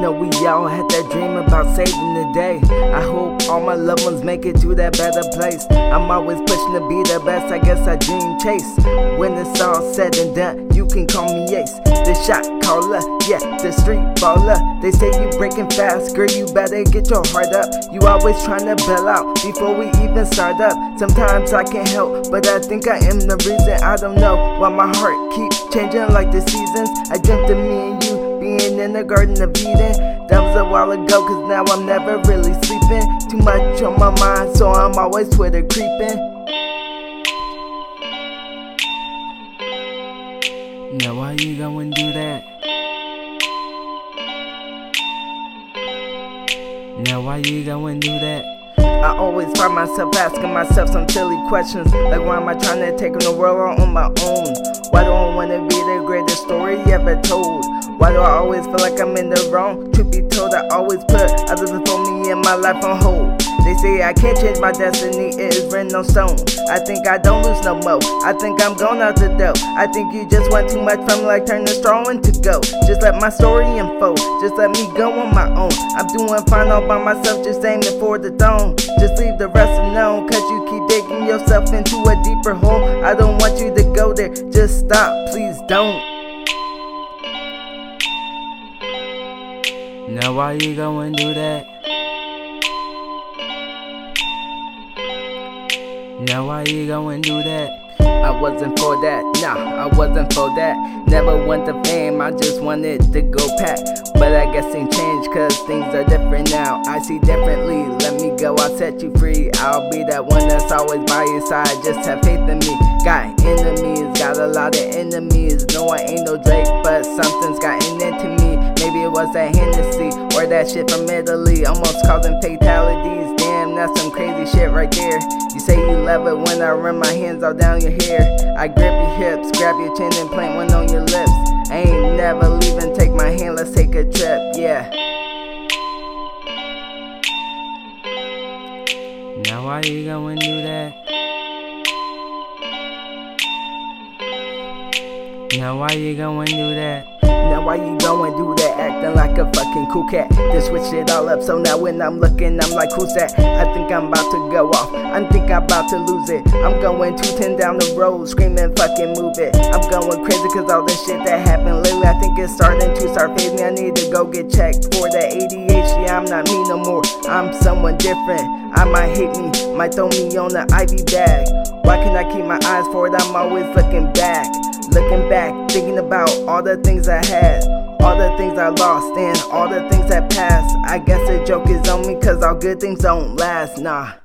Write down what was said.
Know we all had that dream about saving the day. I hope all my loved ones make it to that better place. I'm always pushing to be the best, I guess I dream chase. When it's all said and done, you can call me Ace. The shot caller, yeah, the street baller. They say you breaking fast, girl, you better get your heart up. You always trying to bail out before we even start up. Sometimes I can't help, but I think I am the reason. I don't know why my heart keeps changing like the seasons. I dreamt of me and you being in the Garden of Eden. That was a while ago, cause now I'm never really sleeping. Too much on my mind, so I'm always Twitter creeping. Now, why you going do that? Now, why you going do that? I always find myself asking myself some silly questions Like why am I trying to take on the world on my own? Why do I wanna be the greatest story ever told? Why do I always feel like I'm in the wrong? To be I always put others before me and my life on hold. They say I can't change my destiny, it is written on stone. I think I don't lose no more. I think I'm going out the door. I think you just want too much from like turning straw into go. Just let my story unfold. Just let me go on my own. I'm doing fine all by myself, just aiming for the throne. Just leave the rest alone, cause you keep digging yourself into a deeper hole. I don't want you to go there. Just stop, please don't. Now why you going do that? Now why you going do that? I wasn't for that, nah, I wasn't for that. Never want the fame, I just wanted to go pat. But I guess things change, cause things are different now. I see differently, let me go, I'll set you free. I'll be that one that's always by your side, just have faith in me. Got enemies, got a lot of enemies. No, I ain't no Drake, but something's gotten into me. Maybe it was that Hennessy or that shit from Italy, almost causing fatalities. Damn, that's some crazy shit right there. You say you love it when I run my hands all down your hair. I grip your hips, grab your chin, and plant one on your lips. I ain't never leaving, take my hand, let's take a trip, yeah. Now why you going do that? Now why you going do that? Now why you going do that? Acting like a fucking cool cat. Just switch it all up, so now when I'm looking, I'm like, who's that? I think I'm about to go off. I think I'm about to lose it. I'm going 210 down the road, screaming, fucking move it. I'm going crazy cause all the shit that happened lately, I think it's starting to start fading. I need to go get checked for the ADHD. I'm not me no more. I'm someone different. I might hate me, might throw me on the IV bag. Why can't I keep my eyes forward? I'm always looking back. Looking back, thinking about all the things I had, all the things I lost, and all the things that passed. I guess the joke is on me, cause all good things don't last, nah.